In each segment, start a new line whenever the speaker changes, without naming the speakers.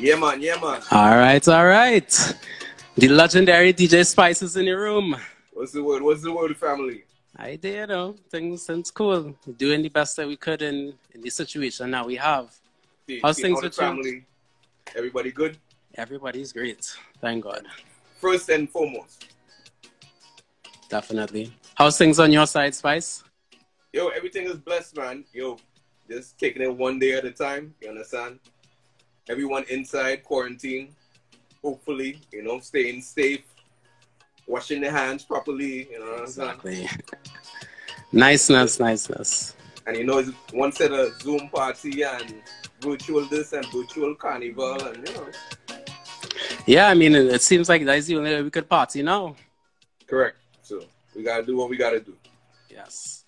Yeah, man. Yeah, man.
All right, all right. The legendary DJ Spice is in the room.
What's the word? What's the word, family?
I did, you know, things things cool. We're doing the best that we could in, in the situation that we have.
See,
How's
see,
things with you?
family? Everybody good?
Everybody's great. Thank God.
First and foremost,
Definitely. How's things on your side, Spice?
yo, everything is blessed, man. Yo, just taking it one day at a time. You understand? Everyone inside quarantine, hopefully, you know, staying safe, washing their hands properly. You know what I'm saying?
Exactly. niceness, niceness.
And you know, one set of Zoom party and virtual this and virtual carnival, and you know,
Yeah, I mean, it, it seems like that's the only way we could party now.
correct. So we gotta do what we gotta do.
Yes.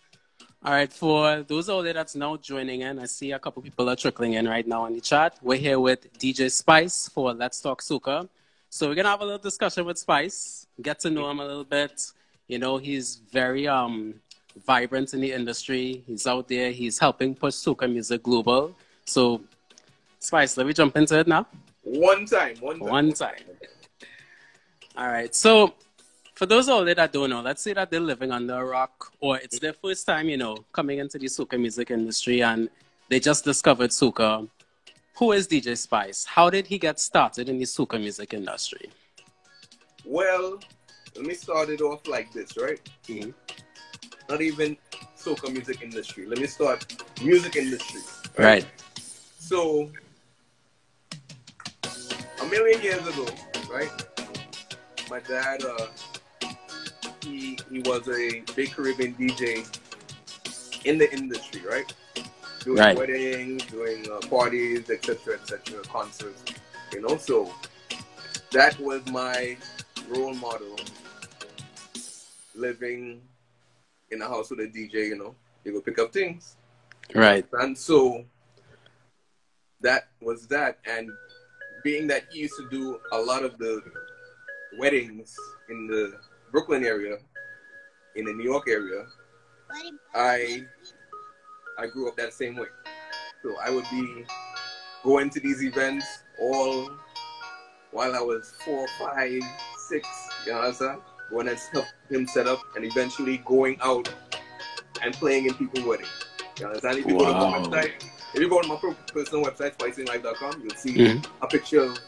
All right, for those out there that's now joining in, I see a couple people are trickling in right now in the chat. We're here with DJ Spice for Let's Talk Soca. So we're gonna have a little discussion with Spice, get to know him a little bit. You know, he's very um vibrant in the industry. He's out there. He's helping push soca music global. So, Spice, let me jump into it now.
One time, one time.
One time. All right. So, for those out there that don't know, let's say that they're living under a rock, or it's their first time, you know, coming into the soca music industry, and they just discovered soca. Who is DJ Spice? How did he get started in the soca music industry?
Well, let me start it off like this, right?
Mhm.
Not even soca music industry. Let me start music industry.
Right.
So, a million years ago, right? My dad, uh, he he was a big Caribbean DJ in the industry, right? Doing
Right.
weddings, doing uh, parties, etc., etc., concerts. You know, so that was my role model. Living in a house with a DJ, you know, you go pick up things.
Right.
And so that was that. And being that he used to do a lot of the weddings in the Brooklyn area, in the New York area, I I grew up that same way. So I would be going to these events all while I was four, five, six, you know what I'm saying? When I helped him set up and eventually going out and playing in people's weddings. You understand? If you go to my
Wow.
website, if you go to my personal website, spicinglife.com, you'll see
Mhm.
a picture of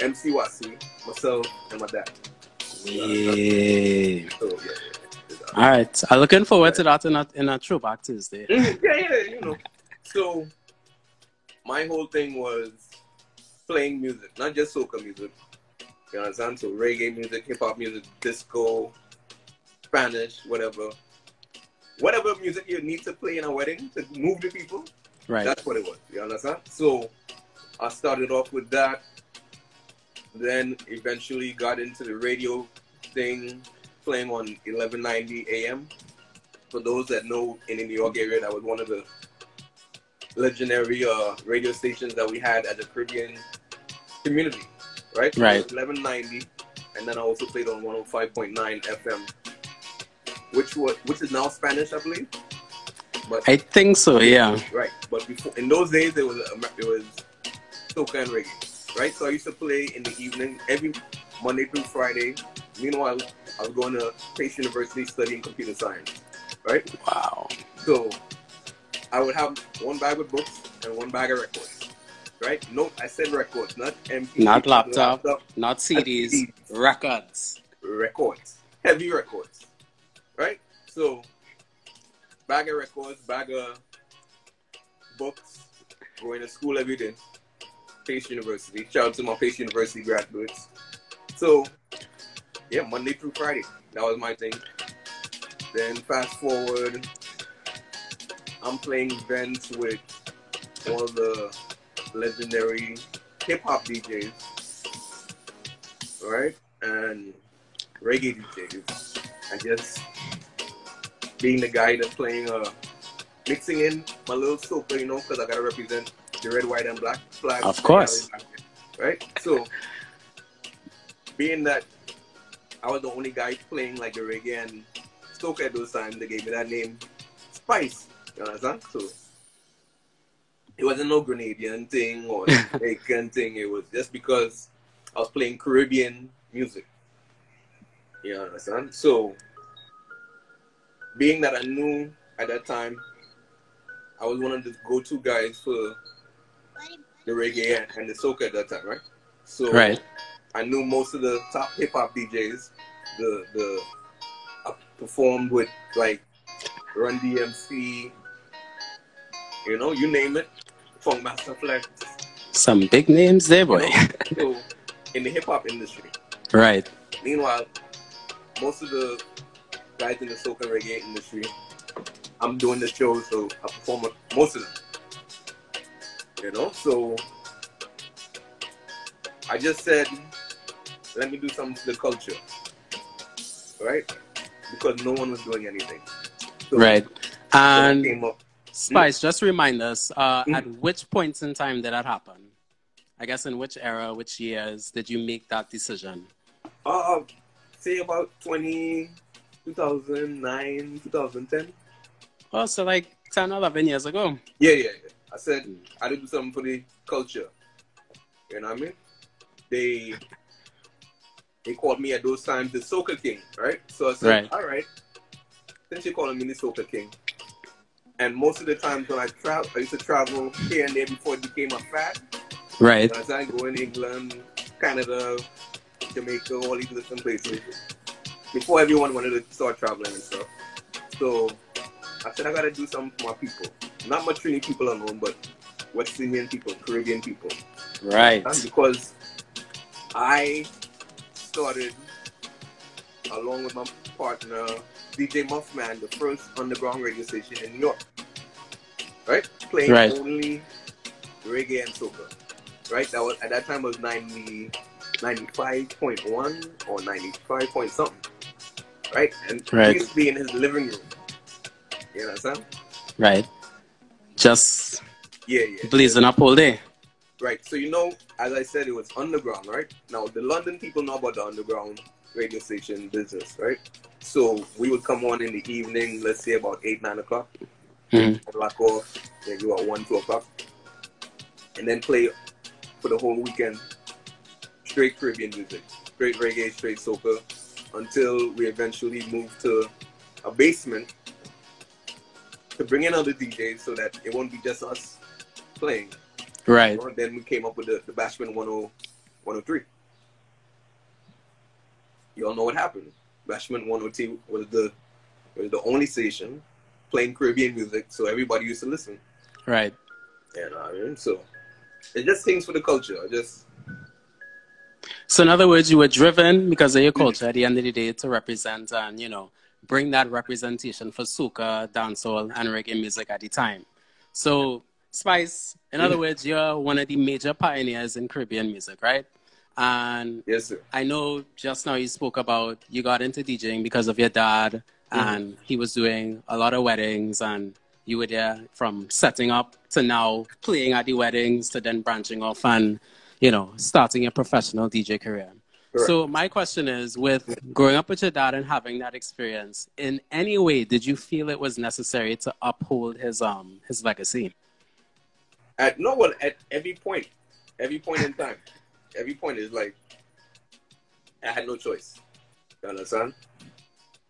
MC Wasi, myself, and my dad.
Yeah.
So, yeah. yeah.
All right. I'm looking forward to that in a, in a Throwback Tuesday.
Yeah, yeah, you know. So, my whole thing was playing music, not just soca music. You understand? So, reggae music, hip hop music, disco, Spanish, whatever. Whatever music you need to play in a wedding to move the people,
Right.
that's what it was. You understand? So, I started off with that. Then eventually got into the radio thing, playing on 1190 AM. For those that know in the New York area, that was one of the legendary uh, radio stations that we had at the Caribbean community, right?
Right.
1190, and then I also played on 105.9 FM, which was which is now Spanish, I believe. But
I think so, yeah.
Right, but before in those days it was it was soca and reggae, right? So I used to play in the evening every Monday through Friday. Meanwhile, I was going to Pace University studying computer science, right?
Wow.
So I would have one bag of books and one bag of records, right? No, I said records, not MP,
Not laptop.
laptop
Not CDs,
CDs.
records.
records, heavy records, right? So, bag of records, bag of books, going to school every day. Pace University. Shout out to my Pace University graduates. So, yeah, Monday through Friday. That was my thing. Then fast forward, I'm playing events with of the legendary hip hop DJs, right? And reggae DJs. And just being the guy that's playing, uh, mixing in my little soca, you know, because I gotta represent the red, white, and black
Of course.
Right? So, being that I was the only guy playing like the reggae and soca at those times, they gave me that name, Spice. You understand? So, it wasn't no Grenadian thing or Jamaican thing. It was just because I was playing Caribbean music. You understand? So, being that I knew at that time, I was one of the go-to guys for the reggae and the soca at that time, right? So,
Right.
I knew most of the top hip hop DJs. The the I performed with like Run DMC, you know, you name it, Funkmaster Flex.
Some big names there,
you
boy.
know, so in the hip hop industry.
right.
Meanwhile, most of the guys in the soca reggae industry, I'm doing the show, so I perform with most of them. You know, so I just said, let me do something to the culture, right? Because no one was doing anything. So,
Right. And. Spice, just remind us, uh,
Mm.
at which points in time did that happen? I guess in which era, which years did you make that decision?
Uh, say about 20, 2009, 2010.
Oh, so like 10, 11 years ago.
Yeah, yeah, yeah. I said I did do something for the culture. You know what I mean? They they called me at those times the Soca King, right? So I said,
Right.
all right. Since you're calling me the Soca King. And most of the times when I travel, I used to travel here and there before it became a fad.
Right.
As I go in England, Canada, Jamaica, all these different places. Before everyone wanted to start traveling and stuff. So I said I gotta do something for my people. Not my Trini people alone, but West Indian people, Caribbean people.
Right.
And because I started along with my partner DJ Muffman, the first underground radio station in New York. Right? Playing
Right.
only reggae and soca. Right? That was at that time was 90 95.1 or 95 point something. Right? And
Right.
he used to be in his living room. You understand?
Right. Just
Yeah, yeah.
blazing up all day.
Right. So you know, as I said, it was underground, right? Now the London people know about the underground radio station business, right? So we would come on in the evening, let's say about eight, nine o'clock,
Mhm.
lock off, go at one, two o'clock, and then play for the whole weekend straight Caribbean music, straight reggae, straight soca, until we eventually moved to a basement to bring in other DJs so that it won't be just us playing.
Right.
Then we came up with the, the Bashman 10, 103. You all know what happened. Bashman 102 was the was the only station playing Caribbean music, so everybody used to listen.
Right.
What I mean? So it just things for the culture. I just
So in other words, you were driven because of your mm-hmm. culture at the end of the day to represent and, you know, bring that representation for soca, dancehall, and reggae music at the time. So Spice, in other mm. words, you're one of the major pioneers in Caribbean music, right? And
yes, sir.
I know just now you spoke about you got into DJing because of your dad, mm-hmm. and he was doing a lot of weddings, and you were there from setting up to now playing at the weddings to then branching off and you know starting a professional DJ career.
Correct.
So my question is, with growing up with your dad and having that experience, in any way did you feel it was necessary to uphold his um his legacy?
At no one, at every point, every point in time, every point is like I had no choice. You understand?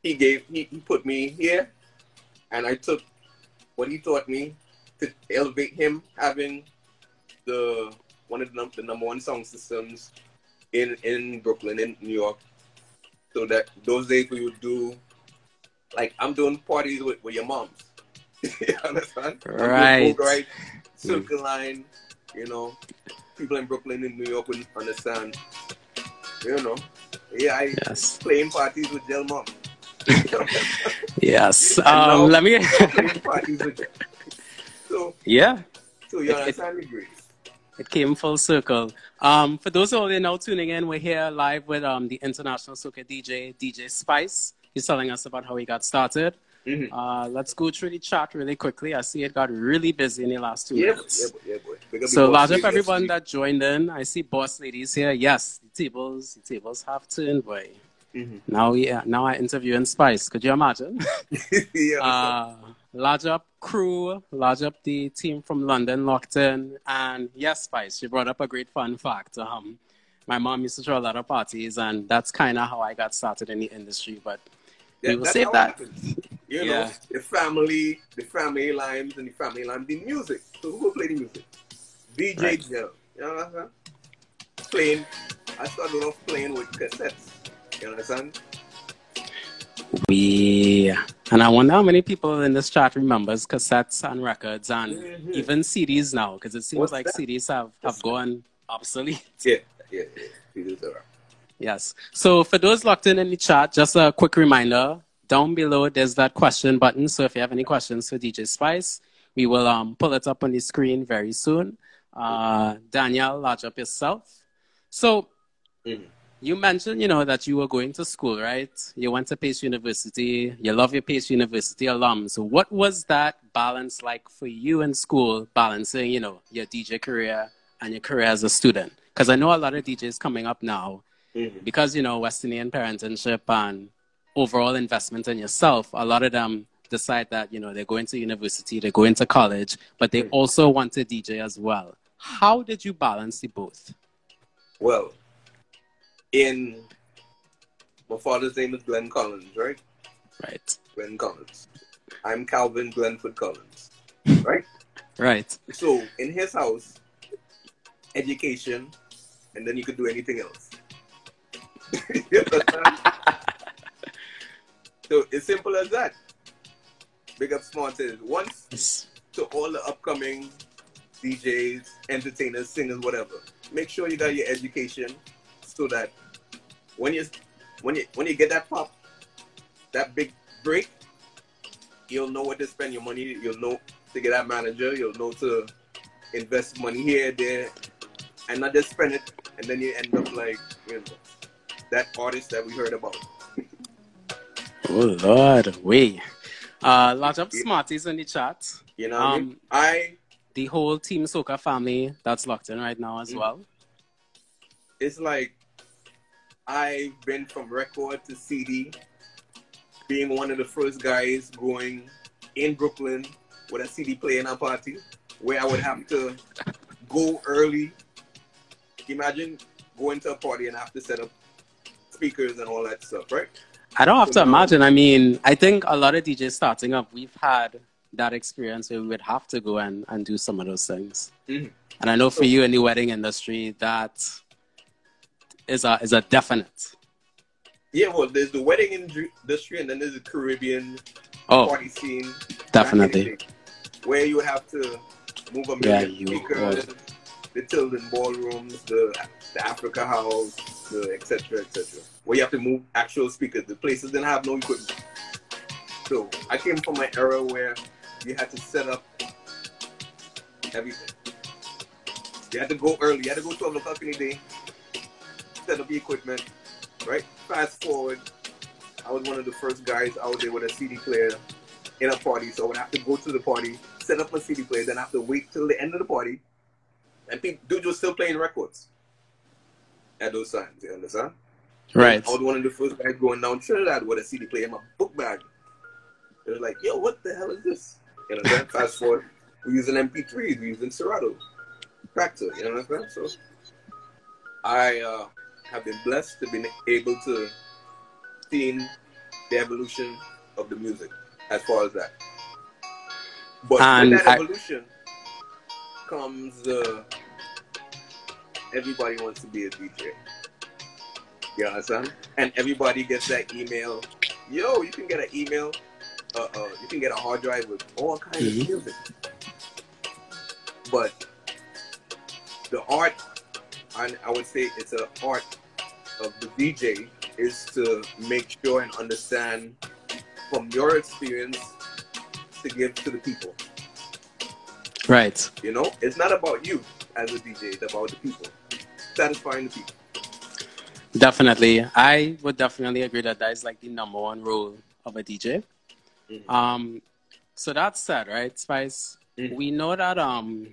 He gave he, he put me here and I took what he taught me to elevate him having the one of the, the number one song systems in in Brooklyn in New York. So that those days we would do like I'm doing parties with, with your moms. you understand?
Right.
Right, Circle Line, you know, people in Brooklyn in New York would understand. You know. Yeah, I
Yes.
playing parties with Del Mom.
Yes. Um, let me.
parties with So
yeah.
so you understand me, Grace?
It came full circle. Um, for those who are now tuning in, we're here live with um, the international soca DJ, DJ Spice. He's telling us about how he got started.
Mhm.
Uh, let's go through the chat really quickly. I see it got really busy in the last two
Yeah,
minutes.
yeah, yeah.
So large up everyone that joined in. I see boss ladies here. Yes, the tables, the tables have turned, boy.
Mhm.
Now, yeah, now I interview in Spice. Could you imagine?
yeah,
Uh, large up crew, large up the team from London, locked in, and yes, Spice, you brought up a great fun fact. Um, my mom used to throw a lot of parties, and that's kind of how I got started in the industry. But
Yeah,
we will save that.
You
Yeah.
know, the family, the family lines and the family line, the music. So who will play the music? DJ
Right.
Gel. You know what I'm saying? Playing. I started off playing with cassettes. You understand?
We and I wonder how many people in this chat remembers cassettes and records and
Mhm.
even CDs now, because it seems
What's
like
that?
CDs have, have gone obsolete.
Yeah, yeah, yeah. CDs are-
Yes. So for those locked in in the chat, just a quick reminder: down below there's that question button. So if you have any questions for DJ Spice, we will um, pull it up on the screen very soon. Uh, Danielle, lodge up yourself. So
Mhm.
You mentioned, you know, that you were going to school, right? You went to Pace University. You love your Pace University alums. So what was that balance like for you in school, balancing, you know, your DJ career and your career as a student? Because I know a lot of DJs coming up now
Mhm.
because you know West Indian parentingship and overall investment in yourself, a lot of them decide that you know they're going to university, they're going to college, but they
Mm.
also want to DJ as well. How did you balance the both?
Well, in my father's name is Glenn Collins, right?
Right,
Glenn Collins. I'm Calvin Glenford Collins, right?
right,
So in his house, education, and then you could do anything else. So it's simple as that. Big up Smarters. Once to all the upcoming DJs, entertainers, singers, whatever. Make sure you got your education so that when you when you when you get that pop, that big break, you'll know where to spend your money. You'll know to get that manager. You'll know to invest money here, there, and not just spend it, and then you end up like you know that artist that we heard about.
Oh Lord, we. Uh, lot of smarties in the chat.
You know, what I mean?
Um,
I
The whole Team Soca family that's locked in right now as
Mm.
well.
it's like I've been from record to CD, being one of the first guys going in Brooklyn with a CD player in a party where I would have to go early. Imagine going to a party and have to set up speakers and all that stuff, right?
I don't have to
now-
imagine. I mean, I think a lot of DJs starting up, we've had that experience where we would have to go and, and do some of those things.
Mhm.
And I know for
So-
you in the wedding industry, that is a is a definite.
Yeah, well, there's the wedding industry and then there's the Caribbean
Oh,
party scene.
definitely.
Where you have to move a
Yeah,
million
you
speakers,
would.
the Tilden ballrooms, the the Africa House, the etc. etc. Where you have to move actual speakers. The places didn't have no equipment. So I came from an era where you had to set up everything. You had to go early. You had to go 12 o'clock in the day, set up the equipment, right? Fast forward, I was one of the first guys out there with a CD player in a party, so I would have to go to the party, set up my CD player, then I have to wait till the end of the party. And people, dudes were still playing records at those times, you understand?
Right.
I was one of the first guys going down Trinidad with a CD player in my book bag. It was like, yo, what the hell is this? You know, then fast forward, we're using MP3s, we're using Serato, Traktor, you know what I'm saying? So I uh, have been blessed to be able to see the evolution of the music as far as that. But
And
with that
I-
evolution comes uh, everybody wants to be a DJ. You understand? And everybody gets that email. Yo, you can get an email. Uh, uh, you can get a hard drive with all kinds
Mhm.
of music. But the art, and I would say it's an art of the DJ, is to make sure and understand from your experience to give to the people.
Right.
You know, it's not about you as a DJ; it's about the people, satisfying the people.
Definitely. I would definitely agree that that is like the number one role of a DJ.
Mhm.
Um, so that said, right, Spice,
Mhm.
we know that um,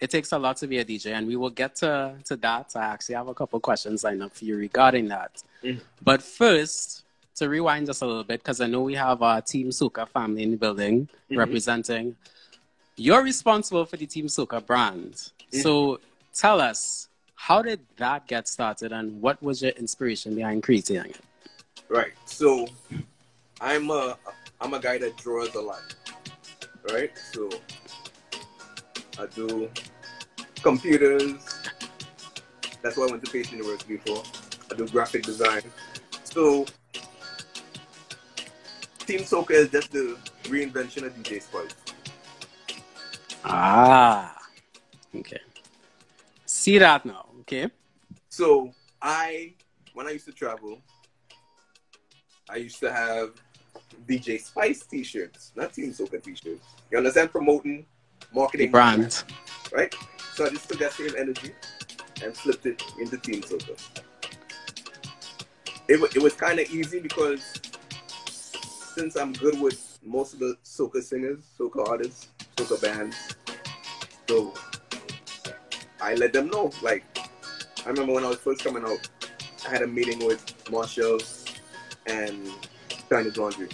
it takes a lot to be a DJ, and we will get to, to that. I actually have a couple questions lined up for you regarding that.
Mhm.
But first, to rewind just a little bit, because I know we have our Team Soca family in the building mm-hmm. representing. You're responsible for the Team Soca brand. Mm-hmm. So tell us, how did that get started and what was your inspiration behind creating it?
Right. So I'm a I'm a guy that draws a lot. Right? So I do computers. That's why I went to Pace University for. I do graphic design. So Team Soca is just the reinvention of DJ Spice.
Ah. Okay. See that now, okay?
So I when I used to travel, I used to have DJ Spice t-shirts, not Team Soca t-shirts. You understand? Promoting, marketing.
brand.
Right? So I just took that same energy and flipped it into Team Soca. It, it was kind of easy because since I'm good with most of the soca singers, soca artists, soca bands, so I let them know. Like, I remember when I was first coming out, I had a meeting with Machel and Chinese Laundry.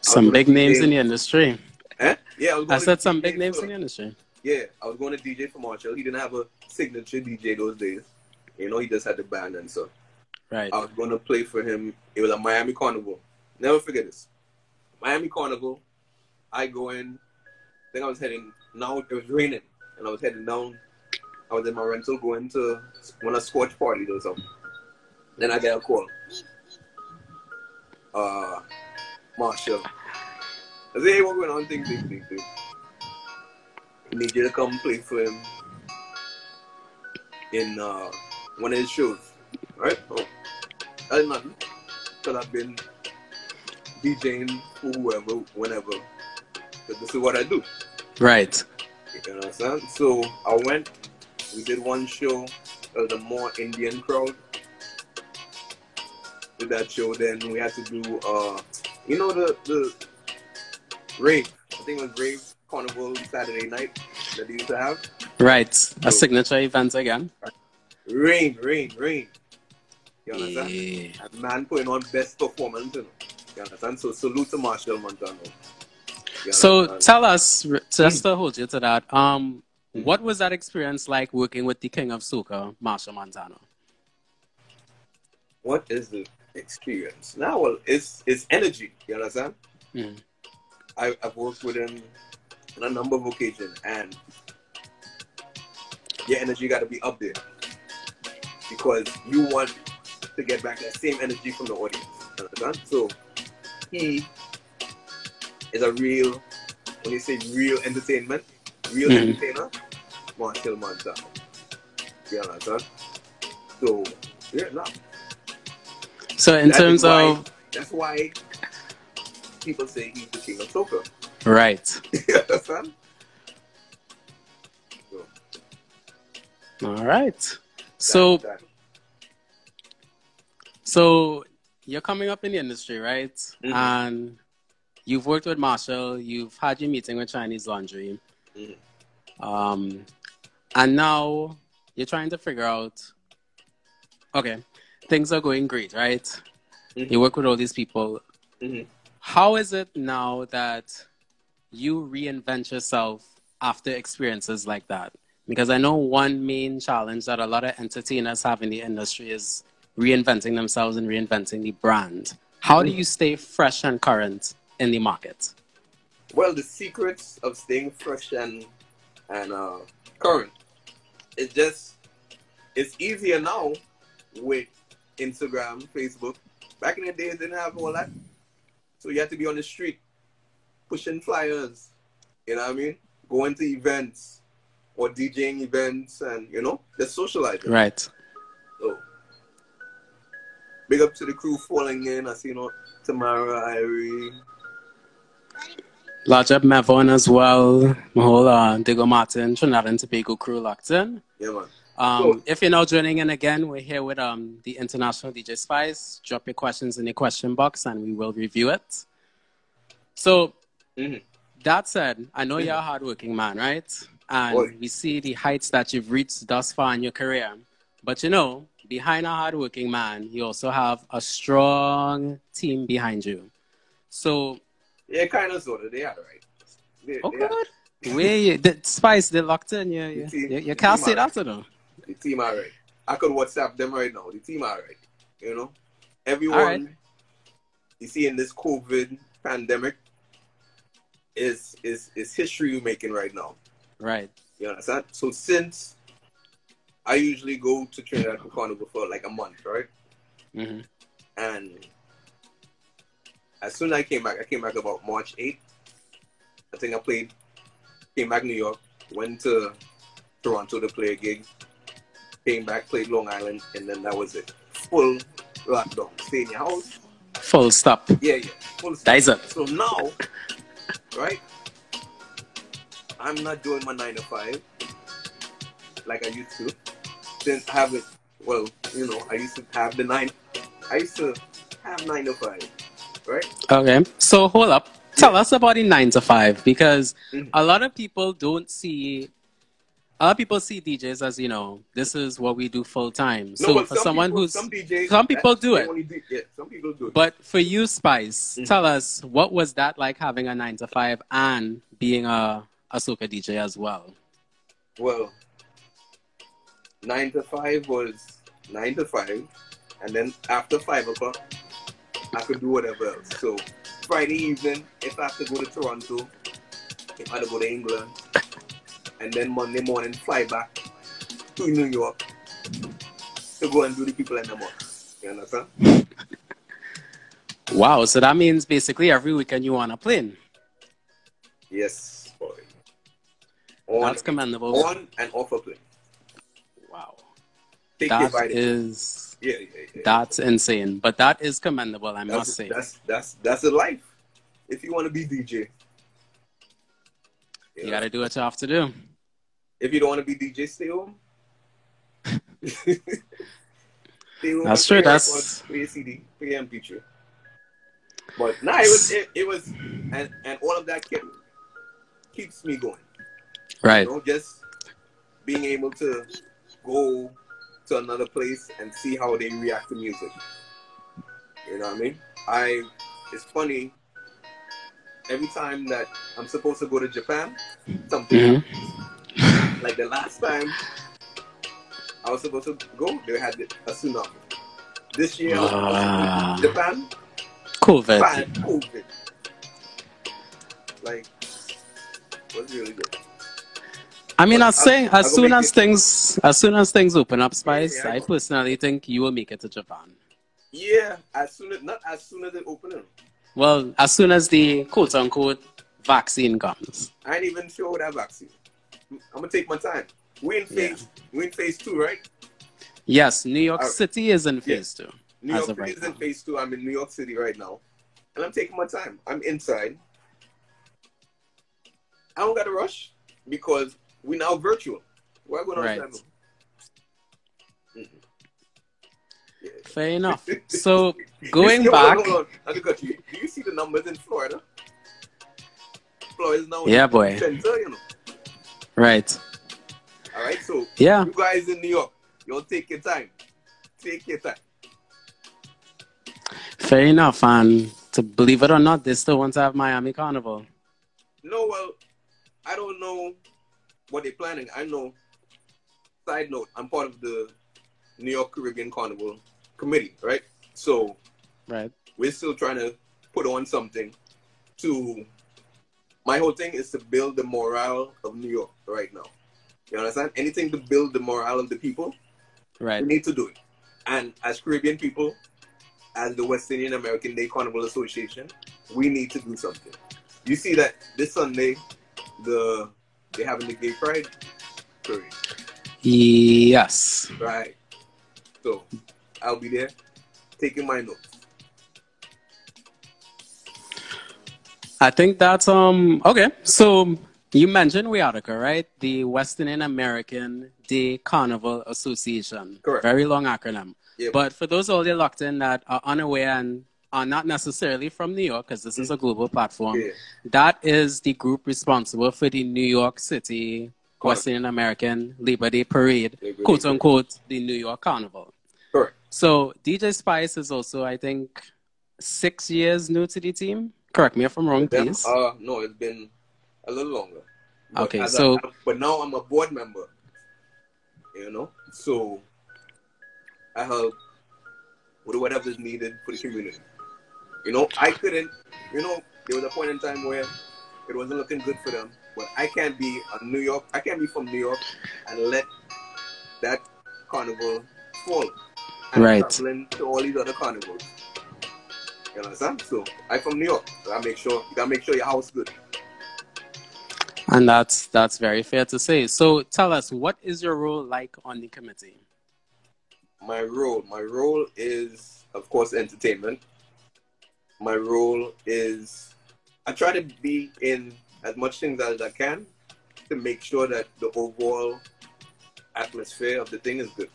Some big names in the industry.
Eh? Yeah,
I, I said some big names in the industry.
Yeah, I was going to DJ for Machel. He didn't have a signature DJ those days. You know, he just had the band and so.
Right.
I was going to play for him. It was a Miami Carnival. Never forget this. Miami Carnival. I go in. Think I was heading. Now it was raining, and I was heading down. I was in my rental going to one of Scorch party or something. Then I get a call. Uh, Machel. I say, hey, what's going on? Thing, thing, thing, thing. I need you to come play for him in uh, one of his shows. Right? Oh, that's nothing. Because I've been DJing for whoever, whenever. Because this is what I do.
Right.
You understand? So I went, we did one show. There was a more Indian crowd. With that show, then we had to do, uh, you know, the the rave. I think it was rave carnival Saturday night that they used to have.
Right, so, a signature event again.
Rain, rain, rain. You understand? Yeah. A man putting on best performance. You, know? you understand? So salute to Machel Montano.
So tell us, just to hold you to that, um, mm-hmm. what was that experience like working with the King of Soca, Machel Montano?
What is the experience? Now, well, it's it's energy. You understand? Mm. I, I've worked with him on a number of occasions, and your energy got to be up there because you want to get back that same energy from the audience. Understand? So he is a real, when you say real entertainment, real mm. entertainer, Machel Montano. You understand? So, yeah, no.
So in that terms
why,
of
that's why people say he's the king of soca.
Right.
you understand?
So, All right. So that, that. so you're coming up in the industry, right? Mm-hmm. And you've worked with Machel, you've had your meeting with Chinese Laundry. Mm-hmm. Um, and now you're trying to figure out okay, things are going great, right? Mm-hmm. You work with all these people. Mm-hmm. How is it now that you reinvent yourself after experiences like that? Because I know one main challenge that a lot of entertainers have in the industry is reinventing themselves and reinventing the brand. How do you stay fresh and current in the market?
Well, the secrets of staying fresh and and uh, current is just it's easier now with Instagram, Facebook. Back in the days, didn't have all that, so you had to be on the street pushing flyers. You know what I mean? Going to events or DJing events, and you know, just socializing.
Right.
So, big up to the crew falling in. I see you know Tamara, Irie.
Large up Mavon as well. My whole uh, Diego Martin, Trinidad and Tobago crew locked in.
Yeah, man.
Um, if you're now joining in again, we're here with um, the International DJ Spice. Drop your questions in the question box and we will review it. So, mm-hmm. that said, I know mm-hmm. you're a hardworking man, right? And Boy. we see the heights that you've reached thus far in your career. But you know, behind a hardworking man, you also have a strong team behind you. So
yeah, kind of sort of. They are right. They,
oh
they are.
where you, the Spice they locked in. You you,
team-
you, you can't say that to them.
The team all right. I could WhatsApp them right now. The team all right. You know, everyone.
Right.
You see, in this COVID pandemic, is is is history we're making right now.
Right.
You understand? So since I usually go to Trinidad for Carnival for like a month, right?
hmm
And as soon as I came back, I came back about March 8th. I think I played, came back New York, went to Toronto to play a gig, came back, played Long Island, and then that was it. Full lockdown. Stay in your house.
Full stop.
Yeah, yeah. Full
That is it.
So now, right? I'm not doing my nine to five like I used to. Since I haven't, well, you know, I used to have the nine. I used to have nine to five, right?
Okay. So hold up. Tell us about the nine to five because
Mhm.
a lot of people don't see. A lot of people see DJs as you know this is what we do full time. So
but
for
some
someone
people-
who's
some DJs,
some people do it.
do- yeah, some people do it.
But for you, Spice,
Mhm.
tell us what was that like having a nine to five and being a a soca DJ as well.
well, nine to five was nine to five, and then after five o'clock, I could do whatever else. So Friday evening, if I have to go to Toronto, if I have to go to England, and then Monday morning fly back to New York to go and do the people in the mall. You understand?
Wow. So that means basically every weekend you on a plane.
Yes, boy. On,
That's commendable.
on and off a plane.
Wow.
Take
That is
yeah, yeah, yeah.
that's insane. But that is commendable, I
that's,
must say.
That's that's that's the life. If you want to be DJ,
You gotta do what you have to do.
If you don't want to be DJ, stay home. stay home
That's true, that's-
play a CD, play an MP3. But nah, it was it, it was and and all of that kept keeps me going.
Right.
You know, just being able to go to another place and see how they react to music. You know what I mean? I it's funny. Every time that I'm supposed to go to Japan, something
hmm
like the last time I was supposed to go, they had a tsunami. This year, I was supposed to go to Japan,
COVID.
bad COVID. Like, was really good.
I mean,
But
I was
I'll-
saying,
I'll
as soon as
it-
things, as soon as things open up, Spice,
Yeah, yeah, I
I personally think you will make it to Japan.
Yeah, as soon as not as soon as they open it opened.
Well, as soon as the quote unquote vaccine comes.
I ain't even sure that vaccine. I'm gonna take my time. We in phase, we in phase two, right?
Yes, New York
Uh,
City is in phase two.
New York City
right
is in phase two. I'm in New York City right now, and I'm taking my time. I'm inside. I don't got to rush because we now virtual. Why going
Right. Fair enough. So going
hold
back,
on, hold on. You. Do you see the numbers in Florida? Florida is now
Yeah, boy.
center, you know.
right?
All right, so
Yeah,
you guys in New York, you'll take your time. Take your time.
fair enough. And to believe it or not, they still want to have Miami Carnival.
No, well, I don't know what they're planning. I know. Side note: I'm part of the New York Caribbean Carnival committee, right? So
Right.
we're still trying to put on something to. My whole thing is to build the morale of New York right now. You understand? Anything to build the morale of the people,
Right.
we need to do it. And as Caribbean people, as the West Indian American Day Carnival Association, we need to do something. You see that this Sunday, the they're having the Gay Pride parade,
Yes.
right? So I'll be there taking my notes.
I think that's um okay. So you mentioned WIADCA, right? The West Indian American Day Carnival Association.
Correct.
Very long acronym.
Yeah,
But for those all you locked in that are unaware and are not necessarily from New York, because this is a global platform,
yeah,
that is the group responsible for the New York City
Carnival.
West Indian American Labor Day Parade,
Labor
quote unquote, the New York Carnival. So DJ Spice is also, I think, six years new to the team. Correct me if I'm wrong,
Them,
please.
uh, no, it's been a little longer. But
Okay, so-
a, but now I'm a board member. You know, so I help with whatever is needed for the community. You know, I couldn't. You know, there was a point in time where it wasn't looking good for them. But I can't be a New York. I can't be from New York and let that carnival fall. I'm
Right.
traveling to all these other carnivals. You understand? So I'm from New York. So I make sure you gotta make sure your house good.
And that's that's very fair to say. So tell us, what is your role like on the committee?
my role my role is of course entertainment my role is i try to be in as much things as i can to make sure that the overall atmosphere of the thing is good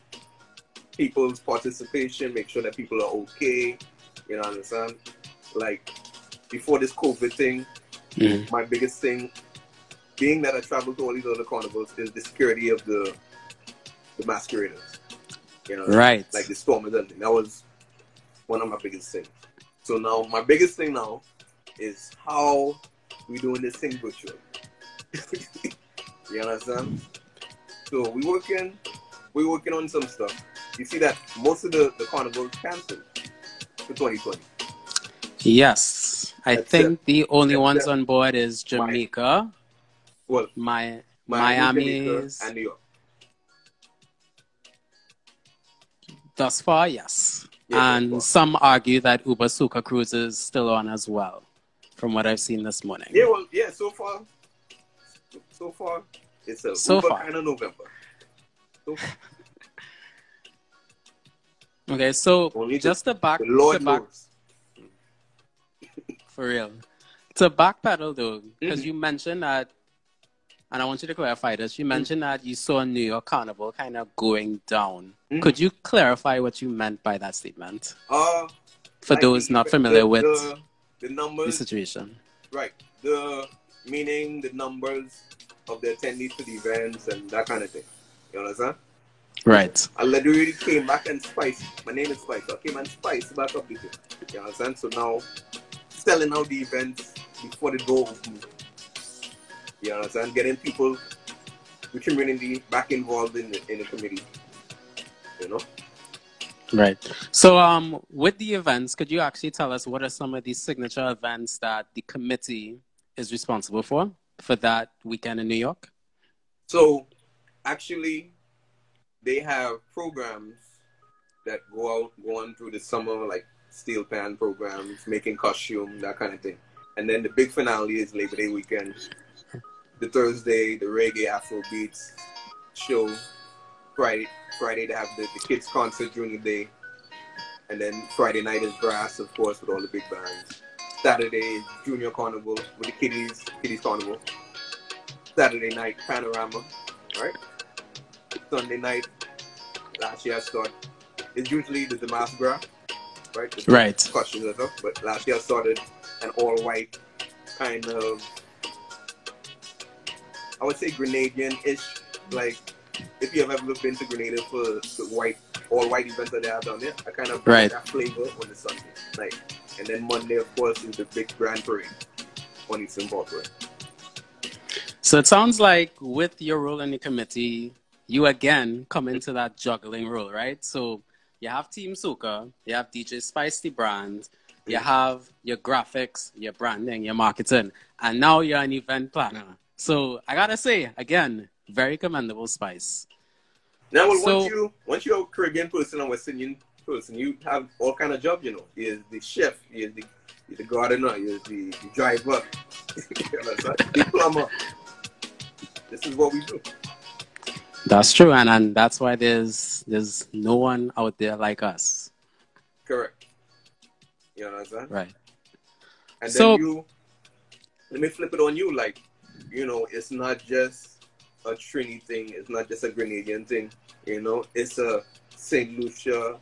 people's participation make sure that people are okay you know understand like before this covid thing
Mhm.
my biggest thing being that i travel to all these other carnivals is the security of the the masqueraders you know
Right.
like the storm is ending. That was one of my biggest things. So now my biggest thing now is how we doing this thing virtual. you understand? So we working we working on some stuff. You see that most of the, the carnivals canceled for 2020.
Yes. I
That's
think the only ones on board is Jamaica,
Well,
my
Miami,
Miami
Jamaica, and New York.
thus far, yes.
Yeah,
and
far.
some argue that Uber Soca Cruise is still on as well, from what I've seen this morning.
Yeah, well, yeah. So far, so far, it's a
So
Uber
far.
kind of November. So far.
Okay, so
Only the-
just to back
The Lord
to back for real. To backpedal though, because
Mhm.
you mentioned that, and I want you to clarify this.
Mm-hmm.
You mentioned that you saw New York Carnival kind of going down.
Mhm.
Could you clarify what you meant by that statement
Uh,
for
like
those
the-
not familiar
the,
with
the, the
the situation?
right? The meaning, the numbers of the attendees to the events and that kind of thing. You understand?
Right.
I literally came back and spiced. My name is Spice. I came and spiced back up the thing. You understand? So now, selling out the events before the door open. You understand? Getting people, the community back involved in the, in the committee. You know?
Right. So, um, with the events, could you actually tell us what are some of the signature events that the committee is responsible for for that weekend in New York?
So, actually, they have programs that go out, go on through the summer, like steel pan programs, making costume, that kind of thing. And then the big finale is Labor Day weekend. The Thursday, the reggae Afro beats show. Friday, Friday they have the, the kids concert during the day, and then Friday night is brass, of course, with all the big bands. Saturday Junior Carnival with the kiddies, kiddies Carnival. Saturday night panorama, right? Sunday night, last year I started. It's usually the Dimanche Gras, right? The
Right.
Costumes and stuff. But last year I started an all white kind of, I would say Grenadian ish. Like, if you have ever been to Grenada for the white, all white events that they have down there, I kind of
Right.
that flavor on the Sunday night. And then Monday, of course, is the big grand parade on Eastern Parkway.
So it sounds like with your role in the committee, you again come into that juggling role, right? So you have Team Soca, you have DJ Spicy brand, you have your graphics, your branding, your marketing, and now you're an event planner. So I gotta say, again, very commendable Spice.
Now, well,
So-
once you once you're a Caribbean person or West Indian person, you have all kind of jobs. You know, you're the chef, you're the, you're the gardener, you're the, the driver, you know, the plumber. This is what we do.
That's true, and, and that's why there's there's no one out there like us.
Correct. You understand?
Right.
And
So-
then you, let me flip it on you. Like, you know, it's not just a Trini thing. It's not just a Grenadian thing. You know, it's a Saint Lucia,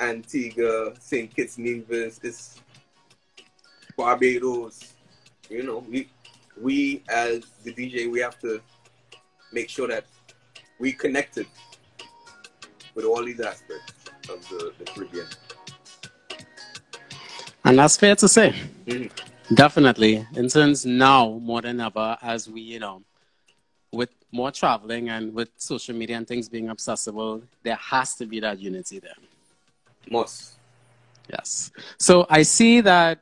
Antigua, Saint Kitts Nevis. It's Barbados. You know, we we as the DJ, we have to make sure that we connected with all these aspects. of the, the Caribbean.
And that's fair to say.
Mhm.
Definitely. And since now, more than ever, as we, you know, with more traveling and with social media and things being accessible, there has to be that unity there.
Must.
Yes. So I see that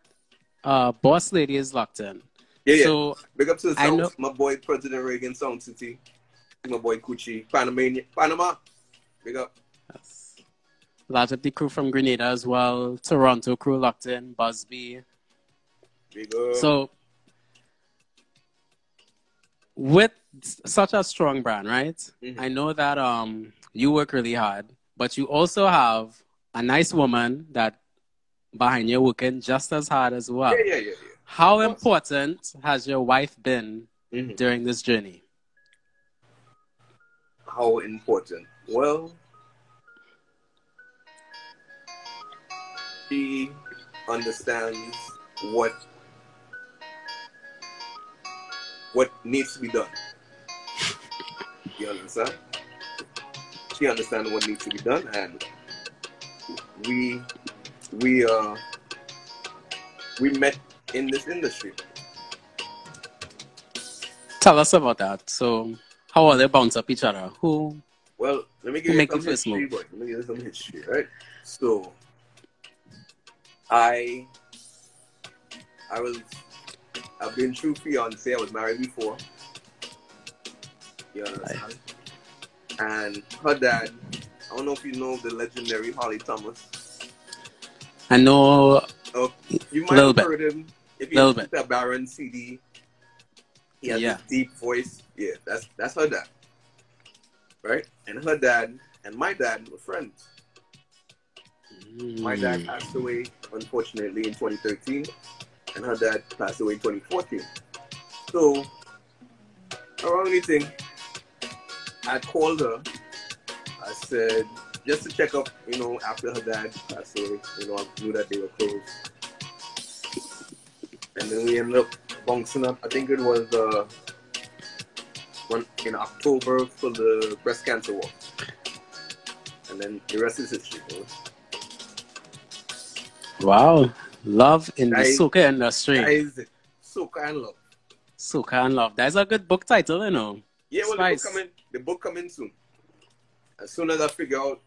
uh, Boss Lady is locked in.
Yeah, yeah.
So
Big up to the
I
Sound,
know-
my boy President Reagan Sound City. My boy Kuchi, Panamania, Panama. Big up.
yes. a lot of the crew from Grenada as well, Toronto crew locked in, Busby.
Big up.
So with such a strong brand, right?
Mhm.
I know that um you work really hard, but you also have a nice woman that behind you working just as hard as well.
yeah, yeah, yeah,
How important has your wife been
yeah. Mhm.
during this journey?
How important? Well, she understands what what needs to be done. You understand? She understands what needs to be done, and we we uh we met in this industry.
Tell us about that. So how are they bounce up each other? Who
Well, let me give you
make
some history, boy. Let me give you some history, right? So, I, I was, I've been true fiance. I was married before. You understand? And her dad, I don't know if you know the legendary Holly Thomas.
I know
Oh, you might have
bit.
heard him if you listen to Baron CD. He has
Yeah.
this deep voice. Yeah, that's that's her dad, right? And her dad and my dad were friends. My dad
Mm.
passed away, unfortunately, in 2013, and her dad passed away in 2014. So, around meeting, I called her. I said, just to check up, you know, after her dad passed away, you know, I knew that they were close. And then we ended up bouncing up. I think it was uh, one in October for the breast cancer walk. And then the rest is history.
Wow. Love in the
Guys-
soca industry.
Guys, soca and love.
Soca and love. That's a good book title, you know.
Yeah, well,
Spice.
the book coming. The book coming soon. As soon as I figure out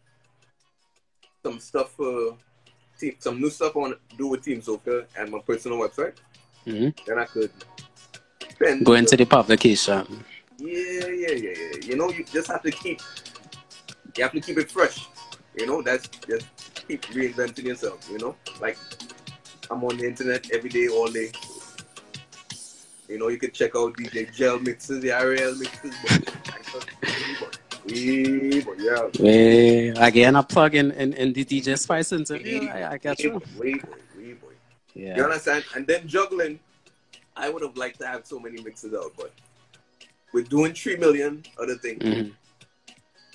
some stuff for team, some new stuff I want to do with Team Soca and my personal website,
hmm
then I could
Go into the publication.
Yeah, yeah, yeah, yeah. You know, you just have to keep. You have to keep it fresh. You know, that's just keep reinventing yourself. You know, like I'm on the internet every day, all day. You know, you can check out DJ Gel mixes, the RL mixes. But, we, but yeah.
Eh, again, a plug in, in, in the DJ Spice interview.
We-
I, I get
we
you.
boy, we boy, we boy. You
Yeah.
understand? And then juggling, I would have liked to have so many mixes out, but we're doing three million other things.
Mhm.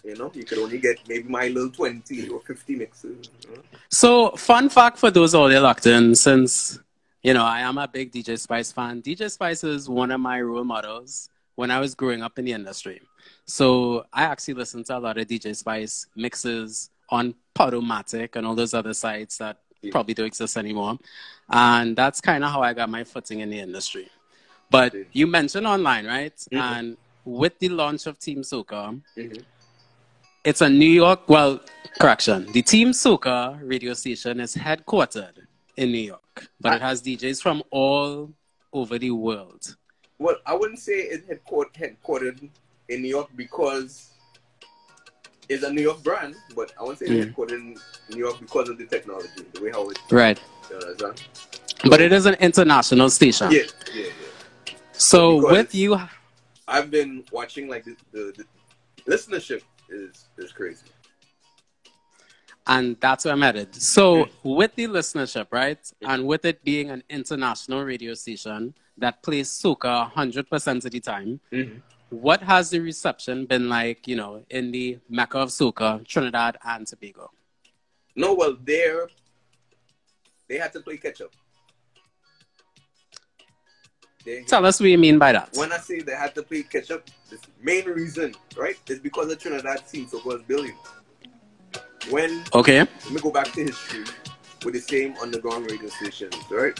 You know, you could only get maybe my little 20 or 50 mixes. you know?
So, fun fact for those out there locked in, since you know I am a big DJ Spice fan. DJ Spice is one of my role models when I was growing up in the industry. So I actually listened to a lot of DJ Spice mixes on Podomatic and all those other sites that
Yeah.
probably don't exist anymore. And that's kind of how I got my footing in the industry. But you mentioned online, right?
Mhm.
And with the launch of Team Soca,
Mhm.
it's a New York, well, correction. The Team Soca radio station is headquartered in New York, but it has DJs from all over the world.
Well, I wouldn't say it's headquartered, headquartered in New York because it's a New York brand, but I wouldn't say it's
Mm.
headquartered in New York because of the technology, the way how it,
Right.
you understand?
But it is an international station.
Yeah, yeah, yeah.
So with you,
I've been watching like the, the, the listenership is is crazy.
and that's where I'm headed. So hmm. with the listenership, right, hmm. and with it being an international radio station that plays soca 100% of the time, hmm. what has the reception been like, you know, in the Mecca of soca, Trinidad and Tobago?
No, well, there they had to play catch up. They,
Tell us what you mean by that.
when I say they had to play catch up, the main reason, right, is because of Trinidad team so was building. when
Okay.
let me go back to history with the same underground radio stations, right?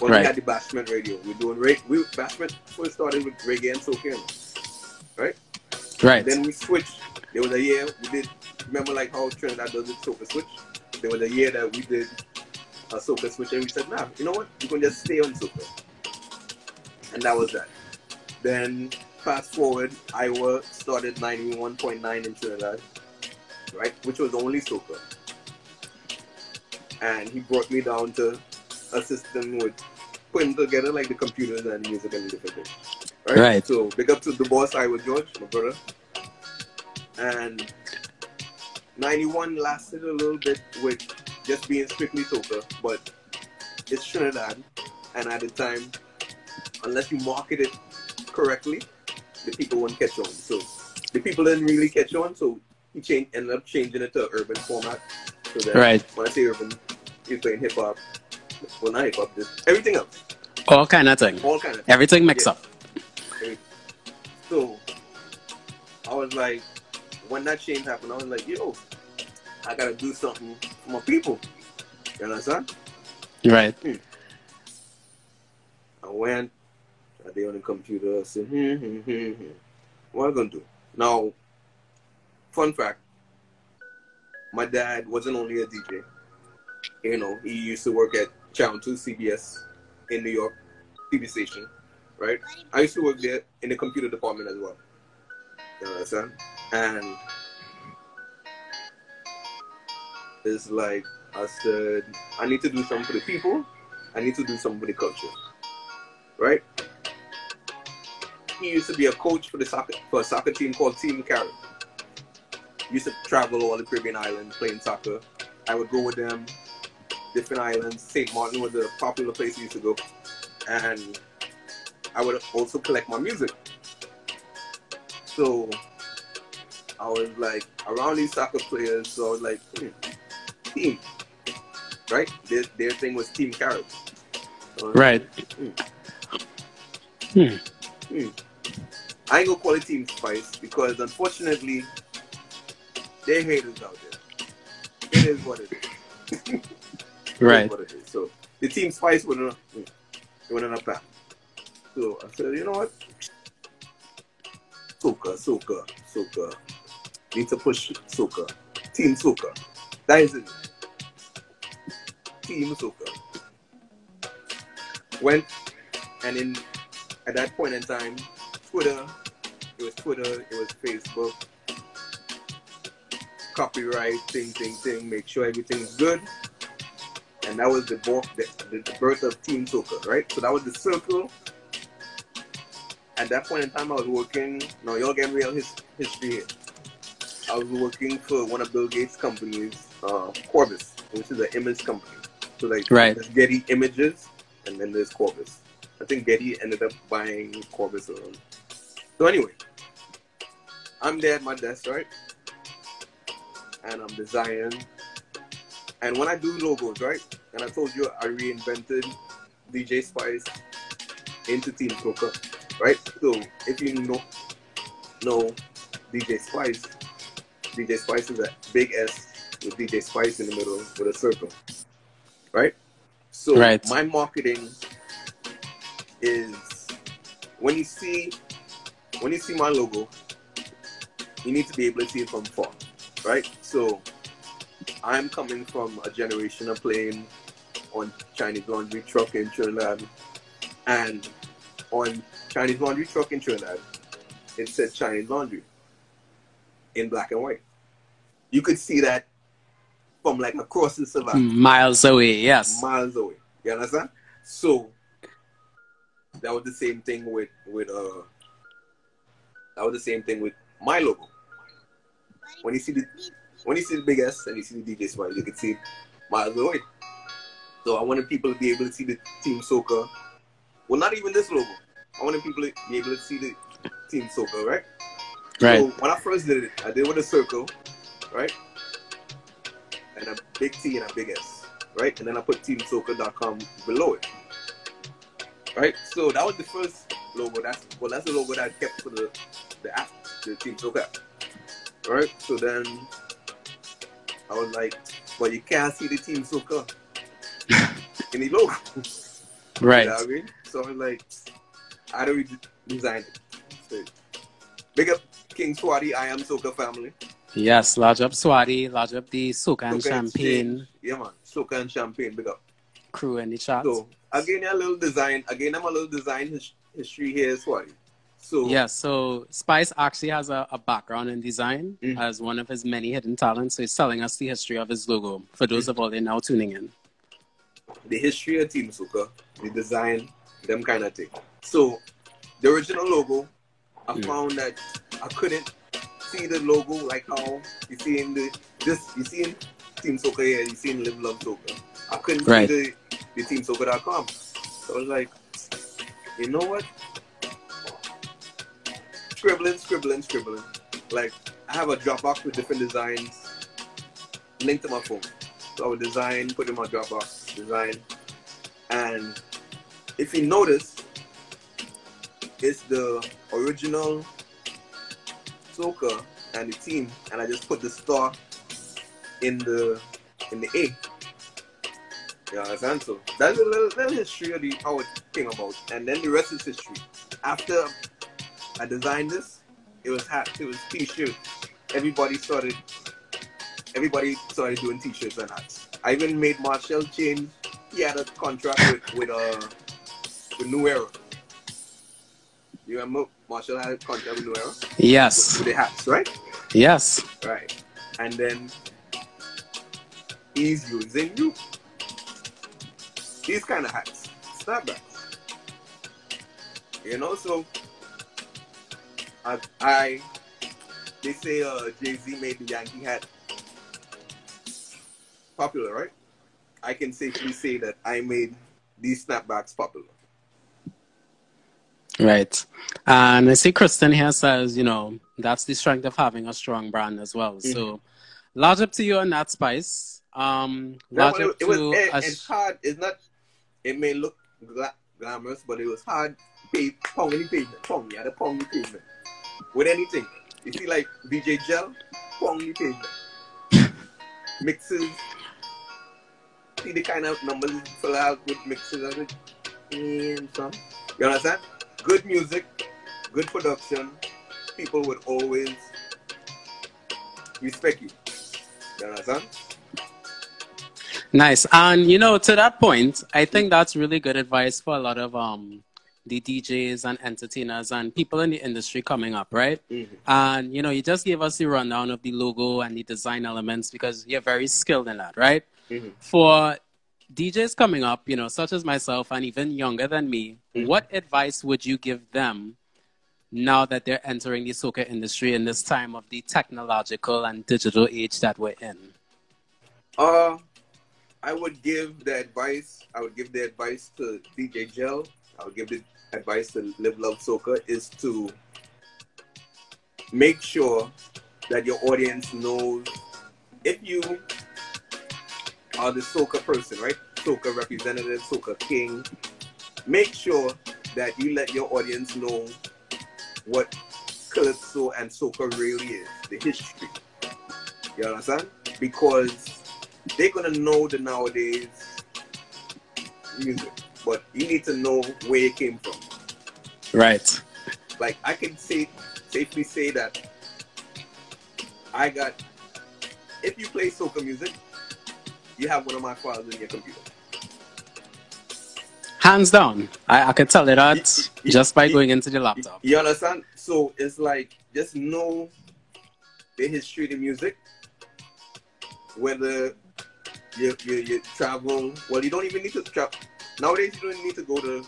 When
Right.
we had the Bashment radio, we're doing reg- we Bashment first started with reggae and soca, right?
Right.
Then we switched. There was a year we did. Remember, like how Trinidad does it, soca switch. There was a year that we did a soca switch, and we said, "Nah, you know what? We can just stay on soca." And that was that. Then fast forward, Iwer started 91.9 in Trinidad, right? Which was only soca. And he brought me down to a system with putting together like the computers and music and different things. Right?
Right.
So big up to the boss Iwer George, my brother. And 91 lasted a little bit with just being strictly soca, but it's Trinidad, and at the time, unless you market it correctly, the people won't catch on. So the people didn't really catch on, so he changed, ended up changing it to urban format. So that
Right.
when I say urban, he's playing hip hop. Well, not hip hop, just everything else,
All kind of thing.
all kind of.
Everything mixed
Yeah.
up.
So I was like, when that change happened, I was like, yo, I gotta do something for my people. You understand?
Right. Hmm.
I went, I did on the computer, said, hmm, hmm, hmm, hmm. What I gonna do? Now, fun fact, my dad wasn't only a DJ. You know, he used to work at Channel 2 CBS in New York, TV station, right? I used to work there in the computer department as well. You understand? And it's like I said, I need to do something for the people. I need to do something for the culture. Right? He used to be a coach for the soccer for a soccer team called Team Carrot. Used to travel all the Caribbean islands playing soccer. I would go with them, different islands. St. Martin was a popular place we used to go. And I would also collect my music. So I was like around these soccer players, so I was like, hmm, team. Right? Their, their thing was Team Carrot. So I was
Right. Hmm, hmm. Hmm.
I ain't gonna call it Team Spice because unfortunately, they're haters out there. It is what it is. It is
Right.
what it is. So the Team Spice wouldn't wouldn't have plan. So I said, you know what? Soca, Soca, Soca. Need to push Soca. Team Soca. That is it. Team Soca. Went and in at that point in time, Twitter, it was Twitter, it was Facebook, copyright, thing, thing, thing, make sure everything's good. And that was the, bo- the, the, birth of Team Soca, right? So that was the circle. At that point in time, I was working, no, y'all get real his, history here. I was working for one of Bill Gates' companies, uh, Corbis, which is an image company. So like,
Right.
there's Getty Images, and then there's Corbis. I think Getty ended up buying Corbis around. So anyway, I'm there at my desk, right? And I'm designing. And when I do logos, right? And I told you I reinvented DJ Spice into Team Soca, right? So if you know know DJ Spice, DJ Spice is a big S with DJ Spice in the middle with a circle, right? So
Right.
my marketing is when you see when you see my logo, you need to be able to see it from far, right? So I'm coming from a generation of playing on Chinese Laundry Truck in Trinidad, and on Chinese Laundry Truck in Trinidad, it said Chinese Laundry in black and white. You could see that from like across the savannah mm,
Miles away. Yes.
miles away. You understand? So that was the same thing with with uh that was the same thing with my logo. When you see the when you see the big S and you see the DJ Spice, you can see miles away. So I wanted people to be able to see the Team Soca. Well, not even this logo. I wanted people to be able to see the Team Soca, right?
Right.
So when I first did it, I did it with a circle, right? And a big T and a big S, right? And then I put teamsoca.com below it. Right? So that was the first logo. That's well that's the logo that I kept for the the app, the Team app. Right? So then I was like, but you can't see the team soca in the logo.
Right.
You know I mean? So I was like, how do we design it? So, big up King Swati, I am Soca family.
Yes, large up Swati, large up the Soca and
Soca
Champagne.
Yeah, man. Soca and champagne, big up.
Crew in the chat.
So again, a little design. Again, I'm a little design his, history here as well. So
yeah, so Spice actually has a, a background in design
Mhm.
as one of his many hidden talents. So he's telling us the history of his logo for those of all are now tuning in.
the history of Team Soca, the design, them kind of thing. So the original logo, I
Mm.
found that I couldn't see the logo like how you see in the this you see in Team Soca here, you see in Live Love Soca. I couldn't
Right.
see the the teamsoca.com. So I was like, you know what? Scribbling, scribbling, scribbling. Like I have a Dropbox with different designs linked to my phone. So I would design, put in my Dropbox, design. And if you notice, it's the original Soca and the team, and I just put the star in the in the A. You understand? So that's a little, little history of the how it came about, and then the rest is history. After I designed this, it was hat, it was t-shirt. Everybody started, everybody started doing t-shirts and hats. I even made Machel change. He had a contract with with uh with New Era. You remember Machel had a contract with New Era
Yes,
with the hats, right?
yes.
Right. And then he's using you. These kind of hats. Snapbacks. You know, so I, I they say uh Jay-Z made the Yankee hat popular, right? I can safely say that I made these snapbacks popular.
Right. And I see Kristen here says, you know, that's the strength of having a strong brand as well. So large up to you on that spice. Um large
one,
up
it, it was
to
it,
a
it's hard. It's not. It may look gla- glamorous, but it was hard. Pay, pong any pavement, pong. Yeah, the pong the pavement with anything. You see, like DJ Gel, pong the pavement. Mixes. See the kind of numbers fill out with mixes. And some. You understand? Good music, good production. People would always respect you. You understand?
Nice. And you know, to that point, I think that's really good advice for a lot of um the DJs and entertainers and people in the industry coming up, right?
Mm-hmm.
And you know, you just gave us the rundown of the logo and the design elements because you're very skilled in that, right?
Mhm.
For DJs coming up, you know, such as myself and even younger than me,
Mhm.
what advice would you give them now that they're entering the soca industry in this time of the technological and digital age that we're in?
Uh, I would give the advice. I would give the advice to DJ Gel. I would give the advice to Live Love Soca is to make sure that your audience knows if you are the soca person, right? Soca representative, soca king. Make sure that you let your audience know what calypso and soca really is, the history. You understand? Because they're gonna know the nowadays music, but you need to know where it came from.
Right.
Like I can say safely say that I got if you play soca music, you have one of my files in your computer.
Hands down. I, I could tell you that just by going into the laptop.
you understand? So it's like just know the history of the music. Whether you, you, you travel, well, you don't even need to travel. Nowadays, you don't need to go to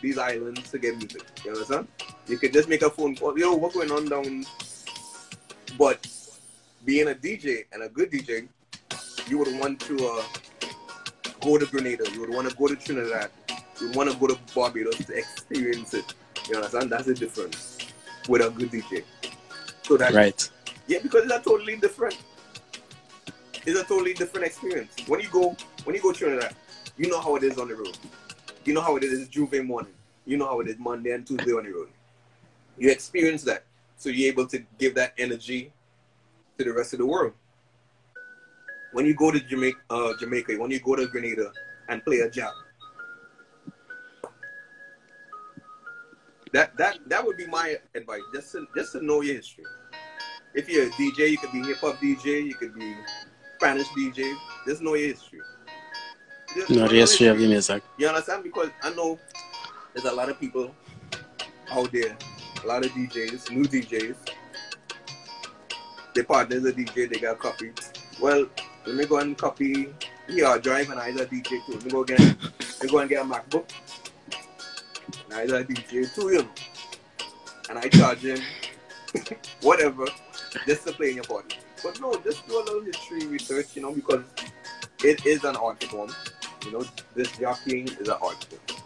these islands to get music. You understand? You could just make a phone call. Yo, what's going on down? But being a DJ and a good DJ, you would want to uh, go to Grenada. You would want to go to Trinidad. You want to go to Barbados to experience it. You understand? That's the difference with a good DJ. So that
Right.
yeah, because it's a totally different. It's a totally different experience. When you go, when you go Trinidad, you know how it is on the road. You know how it is J'ouvert morning. You know how it is Monday and Tuesday on the road. You experience that, so you're able to give that energy to the rest of the world. when you go to Jamaica, uh, Jamaica, when you go to Grenada and play a jam. That that that would be my advice. Just to, just to know your history. If you're a DJ, you could be hip hop DJ, you could be Spanish DJ. Know your history. Just
know the history of your music.
You understand? Because I know there's a lot of people out there, a lot of DJs, new DJs. Their partners a DJ, they got copied. Well, let me go and copy. Yeah, drive and I a DJ too. Let me go get, let me go and get a MacBook. And I a DJ too, you know. And I charge him whatever just to play in your body. But no, just do a little history research, you know, because it is an art form. You know, this jockeying is an art form.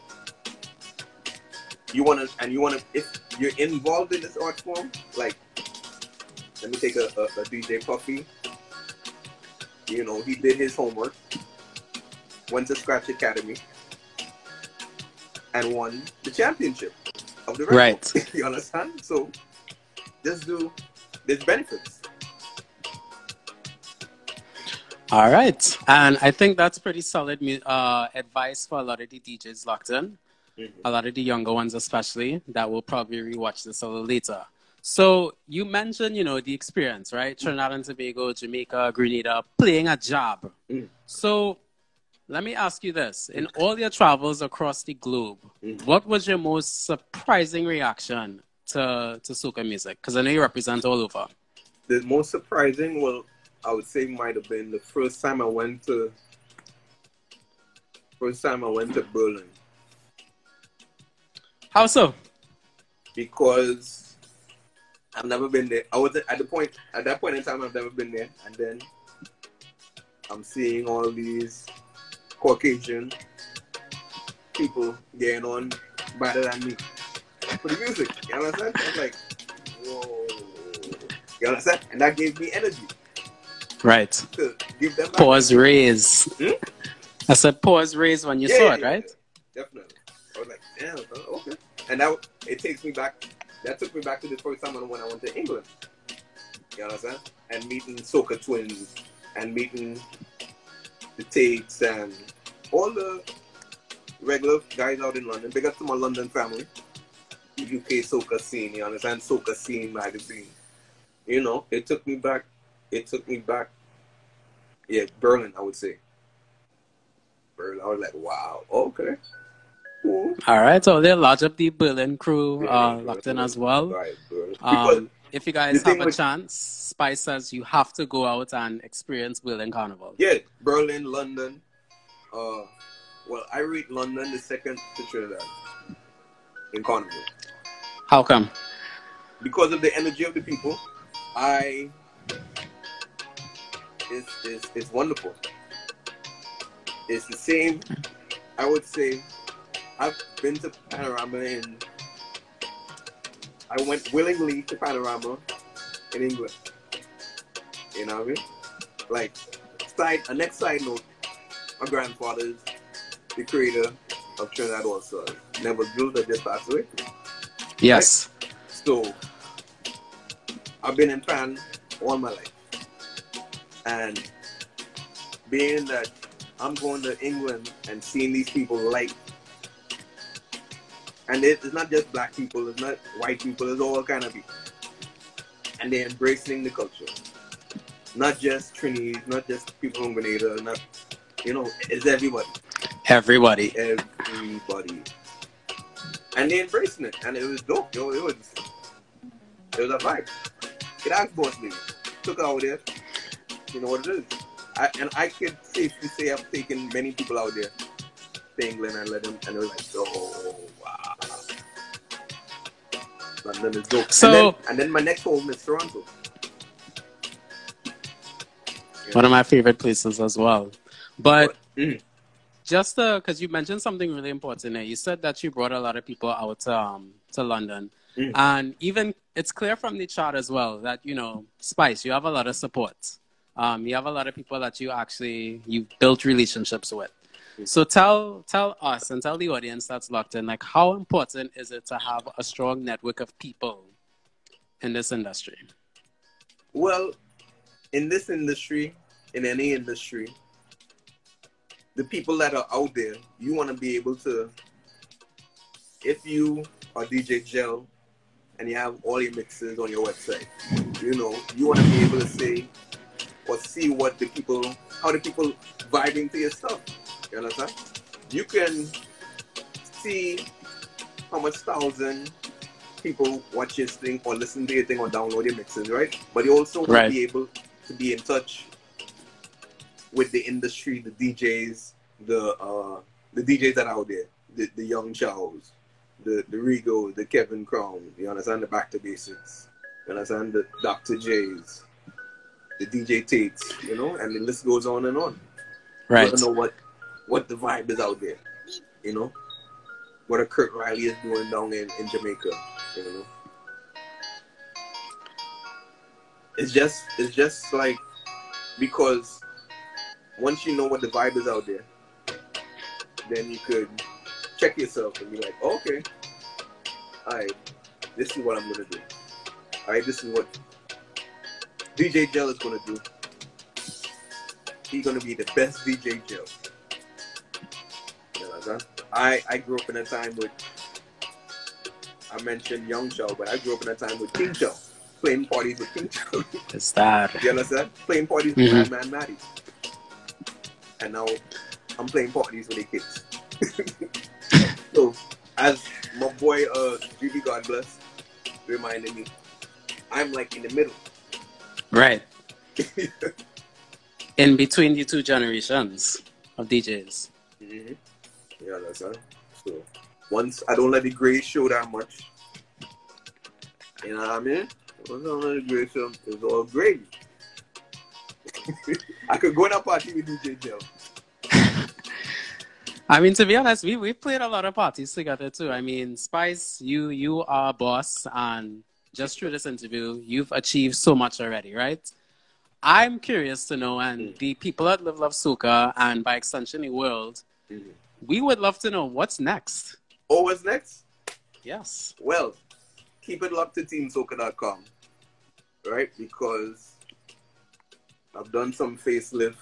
You wanna and you wanna if you're involved in this art form, like let me take a, a, a DJ Puffy. You know, he did his homework, went to Scratch Academy, and won the championship of the
right.
you understand? So just do there's benefits.
All right, and I think that's pretty solid uh, advice for a lot of the DJs locked in. Mm-hmm. A lot of the younger ones, especially, that will probably rewatch this a little later. So you mentioned, you know, the experience, right? Trinidad and Tobago, Jamaica, Grenada, playing a job. Mm. So let me ask you this: In all your travels across the globe, mm. what was your most surprising reaction to to soca music? Because I know you represent all over.
The most surprising, well, I would say, might have been the first time I went to. First time I went to Berlin.
How so?
Because I've never been there. I was at the point at that point in time. I've never been there, and then I'm seeing all these Caucasian people getting on better than me for the music. You understand? I was like, whoa. You understand? And that gave me energy.
Right.
To give them
pause raise. Hmm? I said pause raise when you yeah, saw it, right?
Yeah, definitely. I was like, damn, okay. And now it takes me back that took me back to the first time when I went to England. You understand? And meeting Soca Twins and meeting the Tates and all the regular guys out in London. Big up to my London family. UK Soca scene, you understand? Soca scene magazine. You know, it took me back. It took me back. Yeah, Berlin, I would say. Berlin. I was like, wow, okay.
All right, so they'll lodge up the Berlin crew uh, locked in as well. Right, um, if you guys have a chance, Spice says you have to go out and experience Berlin Carnival.
Yeah, Berlin, London. Uh, well, I read London the second to Trinidad in Carnival.
How come?
Because of the energy of the people. I it's, it's, it's wonderful. It's the same, I would say, I've been to Panorama and I went willingly to Panorama in England. You know what I mean? Like, side, a next side note, my grandfather is the creator of Trinidad Stars. Neville Jules that just passed away.
Yes.
Right? So, I've been in Pan all my life. And being that I'm going to England and seeing these people like and it's not just black people, it's not white people, it's all kind of people. And they're embracing the culture. Not just Trinis, not just people from Grenada, not you know, it's everybody.
Everybody.
Everybody. And they're embracing it. And it was dope, yo. It was it was a vibe. Get ask boss me. Took it out there. You know what it is. I, and I can safely say I've taken many people out there to England and let them and it was like, oh wow. London is dope. So, and then, and then my next home is Toronto.
One of my favorite places as well. But mm. Just because you mentioned something really important there, you said that you brought a lot of people out um, to London. Mm. And even it's clear from the chart as well that, you know, Spice, you have a lot of support. Um, you have a lot of people that you actually, you've built relationships with. So tell tell us and tell the audience that's locked in, like how important is it to have a strong network of people in this industry?
Well, in this industry, in any industry, the people that are out there, you want to be able to, if you are DJ Gel and you have all your mixes on your website, you know, you want to be able to say or see what the people, how the people vibing to your stuff. You understand? You can see how much thousand people watch your thing or listen to your thing or download your mixes, right? But you also want to be able to be in touch with the industry, the DJs, the uh, the DJs that are out there, the, the young Charles, the the Rigo, the Kevin Crown, you understand the back to basics, you understand the Dr. J's, the DJ Tates, you know, and the list goes on and on. You
Right.
wanna know what what the vibe is out there, you know, what a Kurt Riley is doing down in, in Jamaica, you know. It's just it's just like because once you know what the vibe is out there, then you could check yourself and be like, oh, okay, all right, this is what I'm gonna do. All right, this is what DJ Gel is gonna do. He's gonna be the best DJ Gel. You know what I'm? I I grew up in a time with I mentioned Young Chow, but I grew up in a time with King Chow, playing parties with King Chow.
It's that.
You understand? Playing parties with
Mhm.
Madman Matty. And now I'm playing parties with the kids. so, as my boy uh, GB God bless reminded me, I'm like in the middle.
Right. In between the two generations of DJs.
Mm-hmm. You understand? So, once I don't let the gray show that much, you know what I mean? Once I don't let the gray show, it's all gravy. I could go in a party with DJ Joe.
I mean, to be honest, we we played a lot of parties together too. I mean, Spice, you you are boss, and just through this interview, you've achieved so much already, right? I'm curious to know, and the people at Live Love Soca, and by extension, the world,
Mhm.
we would love to know what's next.
Oh, what's next?
Yes.
Well, keep it locked to teamsoca.com, right? Because I've done some facelift,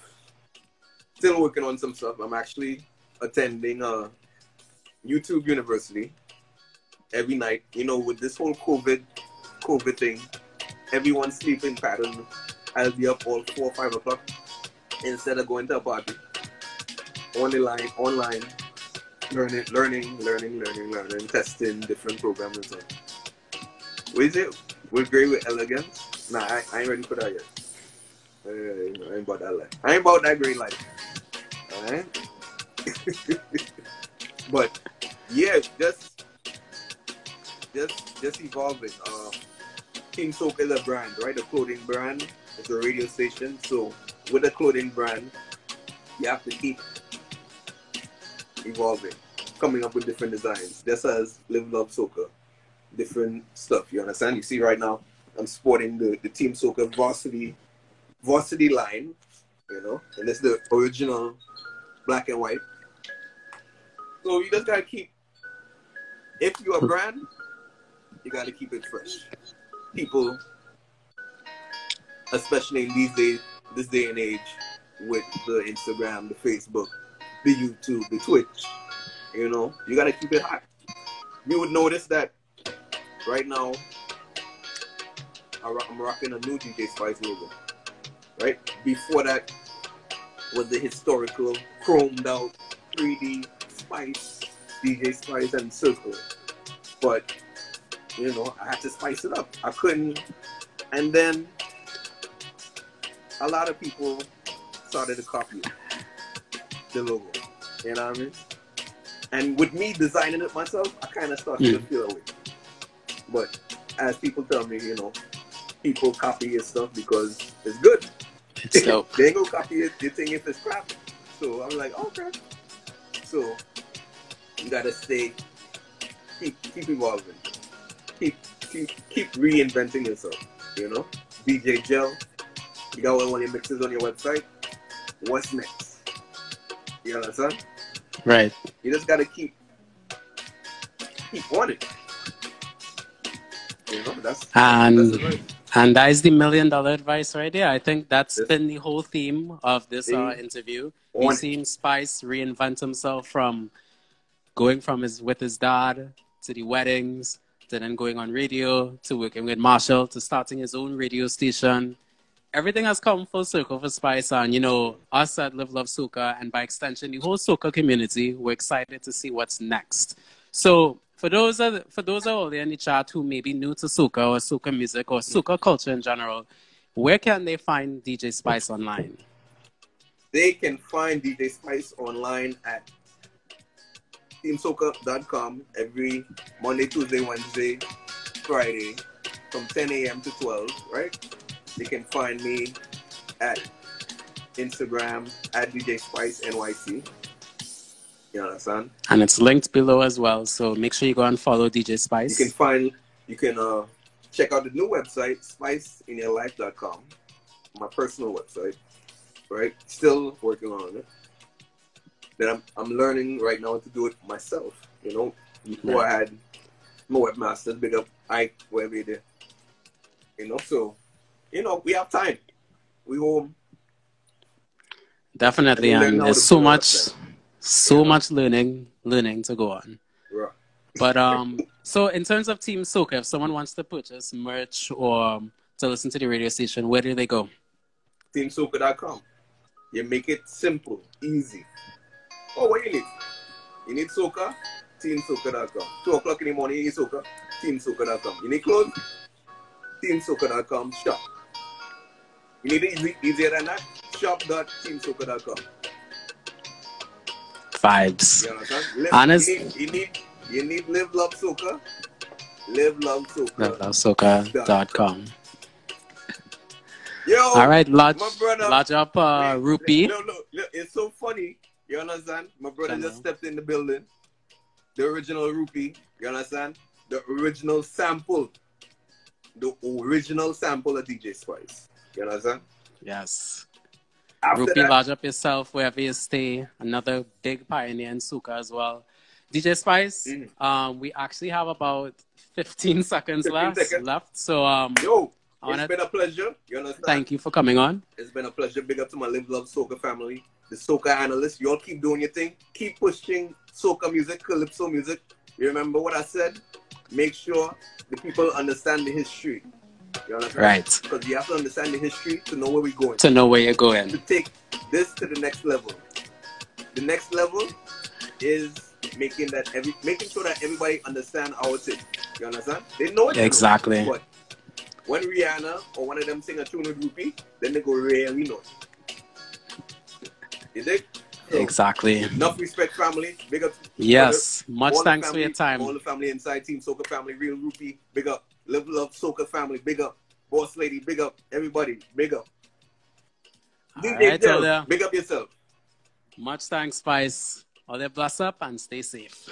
still working on some stuff. I'm actually attending a YouTube University every night. You know, with this whole COVID, COVID thing, everyone's sleeping pattern. I'll be up all four or five o'clock instead of going to a party. On the line, online, learning, learning, learning, learning, learning, testing different programs. What is it? We're great with elegance. Nah, I, I ain't ready for that yet. Uh, I ain't about that life. I ain't about that great life. Alright? but yeah, just just just evolving. Uh, Team Soca is a brand, right? A clothing brand. It's a radio station. So with a clothing brand, you have to keep evolving, coming up with different designs. Just as Live Love Soca, different stuff. You understand? You see right now, I'm sporting the, the Team Soca varsity varsity line, you know, and it's the original black and white. So you just gotta keep. If you're a brand, you gotta keep it fresh. People, especially in these days, this day and age, with the Instagram, the Facebook, the YouTube, the Twitch, you know, you gotta keep it hot. You would notice that right now, I'm rocking a new DJ Spice logo. Right before that was the historical chromed out 3D Spice, DJ Spice and Circle. But you know, I had to spice it up. I couldn't, and then a lot of people started to copy the logo. You know what I mean? And with me designing it myself, I kind of started to feel away. But as people tell me, you know, people copy your stuff because it's good.
It's dope.
they ain't gonna copy it, thing if it's crap. So I'm like, okay. So you gotta stay, keep keep evolving, keep keep keep reinventing yourself. You know, DJ Gel, you got all your mixes on your website. What's next? You understand?
Right.
You just gotta keep keep on it. You know, that's
And
that's the right.
And that is the million dollar advice right there. I think that's yes. been the whole theme of this uh, interview. We've seen Spice reinvent himself from going from his with his dad to the weddings to then going on radio to working with Machel to starting his own radio station. Everything has come full circle for Spice and you know us at Live Love Soca and by extension the whole Soca community. We're excited to see what's next. So for those are, for those out there in the chat who may be new to soca or soca music or soca mm. culture in general, where can they find DJ Spice online?
They can find DJ Spice online at teamsoca.com every Monday, Tuesday, Wednesday, Friday from 10 a.m. to 12, right? They can find me at Instagram at DJ Spice NYC. You understand?
And it's linked below as well. So make sure you go and follow DJ Spice.
You can find, you can uh, check out the new website, spiceinyourlife.com, my personal website, right? Still working on it. Then I'm, I'm learning right now to do it myself, you know. Before yeah. I had my webmasters, big up Ike, wherever you did. You know, so, you know, we have time. We home.
Definitely, and there's so much. Website so yeah. much learning learning to go on.
Right.
But um, so in terms of Team Soca, if someone wants to purchase merch or um, to listen to the radio station, where do they go?
TeamSoca.com. You make it simple, easy. Oh, what you need? You need soca? TeamSoca.com. Two o'clock in the morning, you need soca? TeamSoca.com. You need clothes? TeamSoca.com. Shop. You need it easy, easier than that? Shop.teamsoca.com
vibes.
You Honest, you need, you need, you need live love soca. Live love soca. Live love
soca.com.
Yo,
all right, lodge, brother, lodge up, uh, Rupee.
No, no, no, it's so funny. You understand? My brother just stepped in the building. The original Rupee. You understand? The original sample. The original sample of DJ Spice. You understand?
Yes. Rupee lodge up yourself wherever you stay. Another big pioneer in Soca as well. DJ Spice, mm. um, we actually have about 15 seconds 15 left, seconds. left. So, um,
yo, it's been a pleasure. You understand?
Thank you for coming on.
It's been a pleasure. Big up to my Live Love Soca family, the Soca analysts. You all keep doing your thing. Keep pushing Soca music, Calypso music. You remember what I said? Make sure the people understand the history. You understand?
Right.
Because you have to understand the history to know where we're going.
To know where you're going.
To take this to the next level. The next level is making that every making sure that everybody understand our thing. You understand? They know it.
Exactly.
Know, but when Rihanna or one of them sing a tune with Rupee, then they go really know it. Is it?
So, exactly.
Enough respect, family. Big up.
Yes. Much thanks
family,
for your time.
All the family inside Team Soca family, real Rupee. Big up. Live Love Soca family, big up. Boss Lady, big up. Everybody, big up. DJ right, Del, big up yourself.
Much thanks, Spice. All that bless up and stay safe.